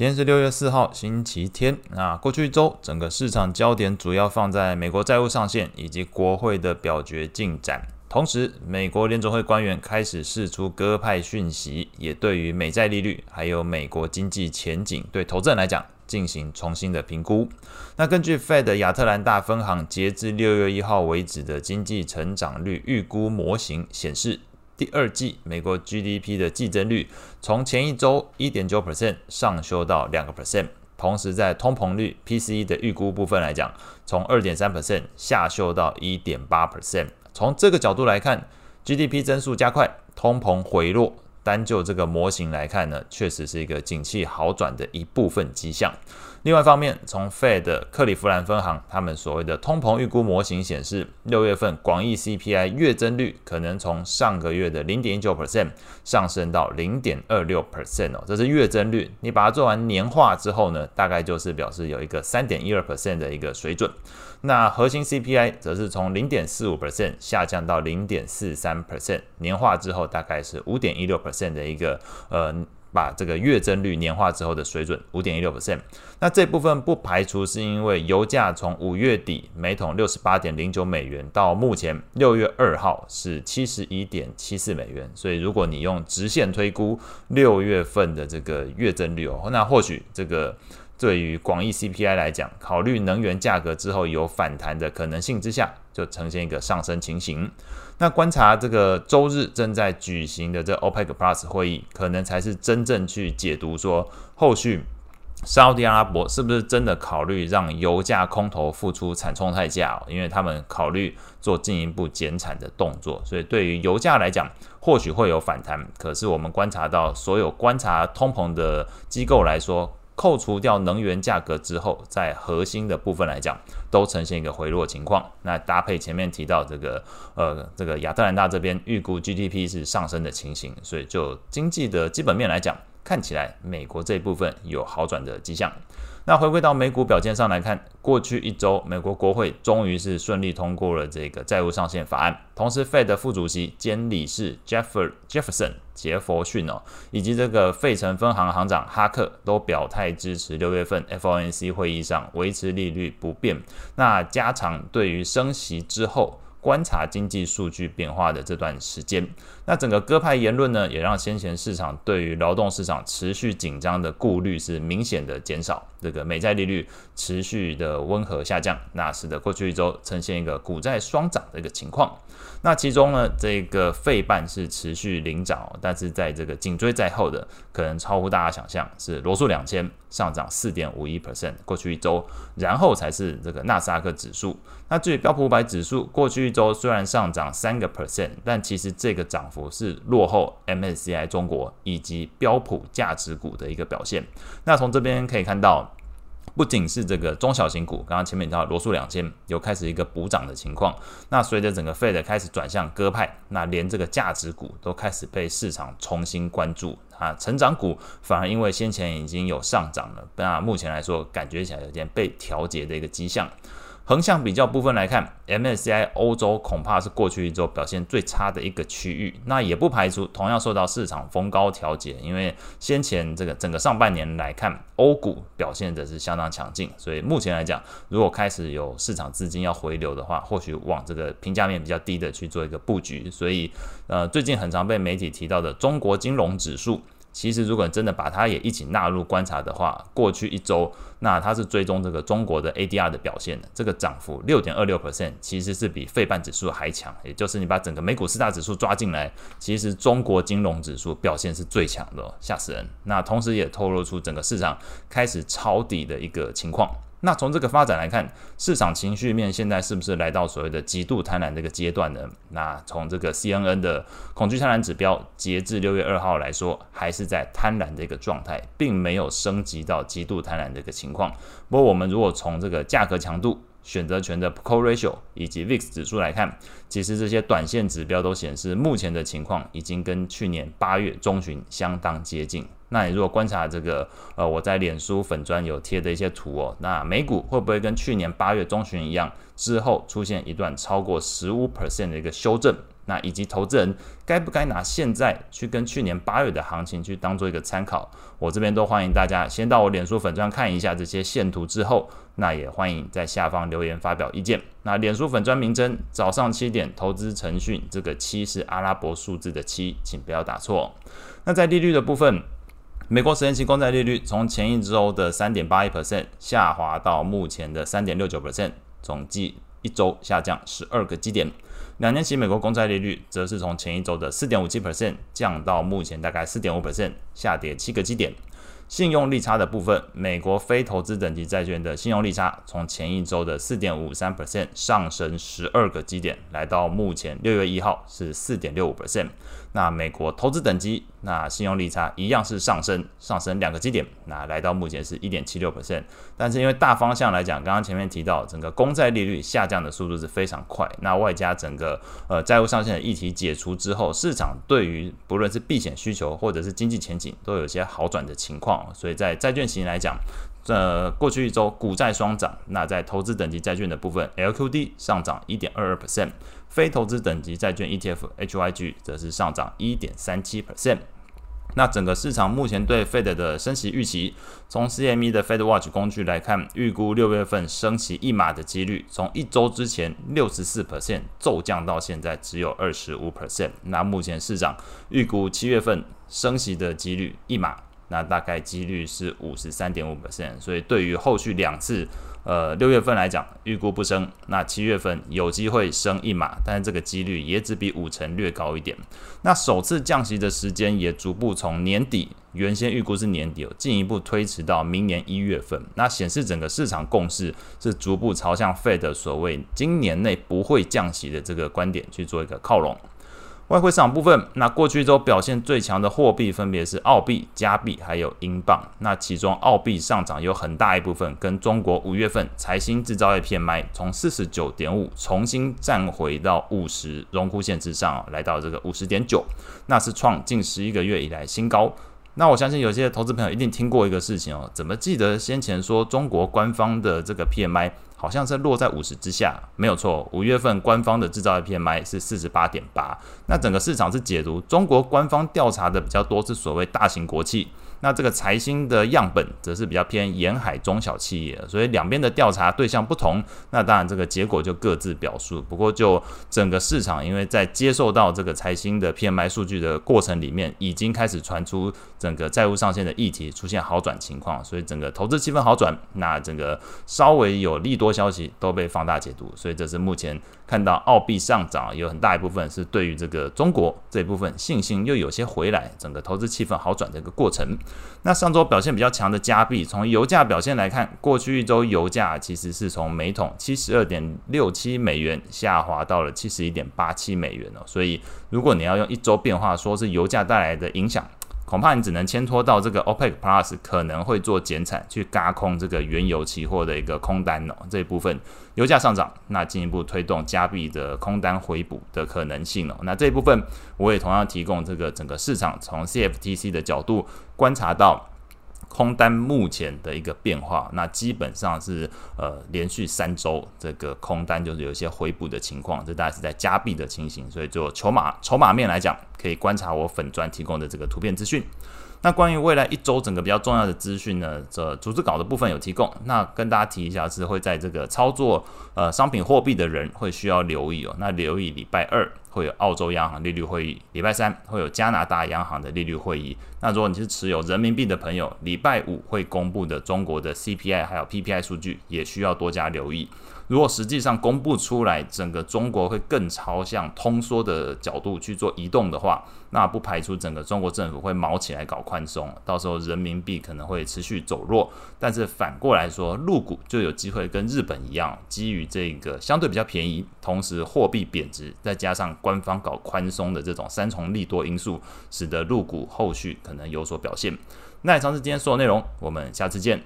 今天是六月四号，星期天。那过去一周，整个市场焦点主要放在美国债务上限以及国会的表决进展。同时，美国联准会官员开始释出鸽派讯息，也对于美债利率还有美国经济前景，对投资人来讲进行重新的评估。那根据 Fed 亚特兰大分行截至六月一号为止的经济成长率预估模型显示。第二季美国 GDP 的季增率从前一周一点九 percent 上修到两个 percent，同时在通膨率 PCE 的预估部分来讲，从二点三 percent 下修到一点八 percent。从这个角度来看，GDP 增速加快，通膨回落。单就这个模型来看呢，确实是一个景气好转的一部分迹象。另外一方面，从 Fed 克利夫兰分行他们所谓的通膨预估模型显示，六月份广义 CPI 月增率可能从上个月的零点一九 percent 上升到零点二六 percent 哦，这是月增率。你把它做完年化之后呢，大概就是表示有一个三点一二 percent 的一个水准。那核心 CPI 则是从零点四五 percent 下降到零点四三 percent，年化之后大概是五点一六 percent 的一个呃，把这个月增率年化之后的水准五点一六 percent。那这部分不排除是因为油价从五月底每桶六十八点零九美元到目前六月二号是七十一点七四美元，所以如果你用直线推估六月份的这个月增率哦，那或许这个。对于广义 CPI 来讲，考虑能源价格之后有反弹的可能性之下，就呈现一个上升情形。那观察这个周日正在举行的这 OPEC Plus 会议，可能才是真正去解读说后续沙特阿拉伯是不是真的考虑让油价空头付出惨冲太价，因为他们考虑做进一步减产的动作。所以对于油价来讲，或许会有反弹。可是我们观察到所有观察通膨的机构来说，扣除掉能源价格之后，在核心的部分来讲，都呈现一个回落情况。那搭配前面提到这个，呃，这个亚特兰大这边预估 GDP 是上升的情形，所以就经济的基本面来讲，看起来美国这一部分有好转的迹象。那回归到美股表现上来看，过去一周，美国国会终于是顺利通过了这个债务上限法案，同时，Fed 副主席兼理事 Jeffer Jefferson 杰佛逊哦，以及这个费城分行行长哈克都表态支持六月份 FOMC 会议上维持利率不变，那加长对于升息之后。观察经济数据变化的这段时间，那整个鸽派言论呢，也让先前市场对于劳动市场持续紧张的顾虑是明显的减少。这个美债利率持续的温和下降，那使得过去一周呈现一个股债双涨的一个情况。那其中呢，这个费半是持续领涨，但是在这个紧追在后的，可能超乎大家想象，是罗素两千上涨四点五一 percent，过去一周，然后才是这个纳斯达克指数。那至于标普五百指数，过去一周虽然上涨三个 percent，但其实这个涨幅是落后 MSCI 中国以及标普价值股的一个表现。那从这边可以看到。不仅是这个中小型股，刚刚前面提到罗素两千有开始一个补涨的情况。那随着整个 Fed 开始转向鸽派，那连这个价值股都开始被市场重新关注啊。成长股反而因为先前已经有上涨了，那目前来说感觉起来有点被调节的一个迹象。横向比较部分来看，MSCI 欧洲恐怕是过去一周表现最差的一个区域。那也不排除同样受到市场逢高调节，因为先前这个整个上半年来看，欧股表现的是相当强劲。所以目前来讲，如果开始有市场资金要回流的话，或许往这个评价面比较低的去做一个布局。所以，呃，最近很常被媒体提到的中国金融指数。其实，如果真的把它也一起纳入观察的话，过去一周，那它是追踪这个中国的 ADR 的表现的，这个涨幅六点二六 percent，其实是比费半指数还强。也就是你把整个美股四大指数抓进来，其实中国金融指数表现是最强的哦，吓死人。那同时也透露出整个市场开始抄底的一个情况。那从这个发展来看，市场情绪面现在是不是来到所谓的极度贪婪这个阶段呢？那从这个 CNN 的恐惧贪婪指标，截至六月二号来说，还是在贪婪的一个状态，并没有升级到极度贪婪的一个情况。不过，我们如果从这个价格强度、选择权的 c o ratio 以及 VIX 指数来看，其实这些短线指标都显示，目前的情况已经跟去年八月中旬相当接近。那你如果观察这个，呃，我在脸书粉专有贴的一些图哦，那美股会不会跟去年八月中旬一样，之后出现一段超过十五 percent 的一个修正？那以及投资人该不该拿现在去跟去年八月的行情去当做一个参考，我这边都欢迎大家先到我脸书粉专看一下这些线图之后，那也欢迎在下方留言发表意见。那脸书粉专名称早上七点投资晨讯，这个七是阿拉伯数字的七，请不要打错。那在利率的部分。美国十年期公债利率从前一周的三点八一 percent 下滑到目前的三点六九 percent，总计一周下降十二个基点。两年期美国公债利率则是从前一周的四点五七 percent 降到目前大概四点五 percent，下跌七个基点。信用利差的部分，美国非投资等级债券的信用利差从前一周的四点五三 percent 上升十二个基点，来到目前六月一号是四点六五 percent。那美国投资等级那信用利差一样是上升，上升两个基点，那来到目前是一点七六 percent。但是因为大方向来讲，刚刚前面提到整个公债利率下降的速度是非常快，那外加整个呃债务上限的议题解除之后，市场对于不论是避险需求或者是经济前景都有些好转的情况。所以在债券型来讲，呃，过去一周股债双涨。那在投资等级债券的部分，LQD 上涨一点二二 percent，非投资等级债券 ETF HYG 则是上涨一点三七 percent。那整个市场目前对 Fed 的升息预期，从 CME 的 Fed Watch 工具来看，预估六月份升息一码的几率，从一周之前六十四 percent 骤降到现在只有二十五 percent。那目前市场预估七月份升息的几率一码。那大概几率是五十三点五 percent，所以对于后续两次，呃，六月份来讲，预估不升，那七月份有机会升一码，但是这个几率也只比五成略高一点。那首次降息的时间也逐步从年底，原先预估是年底，进一步推迟到明年一月份。那显示整个市场共识是逐步朝向 Fed 所谓今年内不会降息的这个观点去做一个靠拢。外汇市场部分，那过去一周表现最强的货币分别是澳币、加币还有英镑。那其中澳币上涨有很大一部分跟中国五月份财新制造业 PMI 从四十九点五重新站回到五十荣枯线之上，来到这个五十点九，那是创近十一个月以来新高。那我相信有些投资朋友一定听过一个事情哦，怎么记得先前说中国官方的这个 PMI？好像是落在五十之下，没有错。五月份官方的制造业 PMI 是四十八点八，那整个市场是解读中国官方调查的比较多，是所谓大型国企。那这个财新的样本则是比较偏沿海中小企业，所以两边的调查对象不同，那当然这个结果就各自表述。不过就整个市场，因为在接受到这个财新的 PMI 数据的过程里面，已经开始传出整个债务上限的议题出现好转情况，所以整个投资气氛好转，那整个稍微有利多消息都被放大解读，所以这是目前。看到澳币上涨，有很大一部分是对于这个中国这一部分信心又有些回来，整个投资气氛好转的一个过程。那上周表现比较强的加币，从油价表现来看，过去一周油价其实是从每桶七十二点六七美元下滑到了七十一点八七美元哦。所以如果你要用一周变化说是油价带来的影响。恐怕你只能牵拖到这个 OPEC Plus 可能会做减产，去轧空这个原油期货的一个空单哦。这一部分油价上涨，那进一步推动加币的空单回补的可能性哦。那这一部分我也同样提供这个整个市场从 CFTC 的角度观察到。空单目前的一个变化，那基本上是呃连续三周这个空单就是有一些回补的情况，这大概是在加币的情形，所以就筹码筹码面来讲，可以观察我粉钻提供的这个图片资讯。那关于未来一周整个比较重要的资讯呢，这组织稿的部分有提供。那跟大家提一下，是会在这个操作呃商品货币的人会需要留意哦。那留意礼拜二会有澳洲央行利率会议，礼拜三会有加拿大央行的利率会议。那如果你是持有人民币的朋友，礼拜五会公布的中国的 CPI 还有 PPI 数据也需要多加留意。如果实际上公布出来，整个中国会更朝向通缩的角度去做移动的话，那不排除整个中国政府会卯起来搞宽松，到时候人民币可能会持续走弱。但是反过来说，入股就有机会跟日本一样，基于这个相对比较便宜，同时货币贬值，再加上官方搞宽松的这种三重利多因素，使得入股后续可能有所表现。那以上是今天所有内容，我们下次见。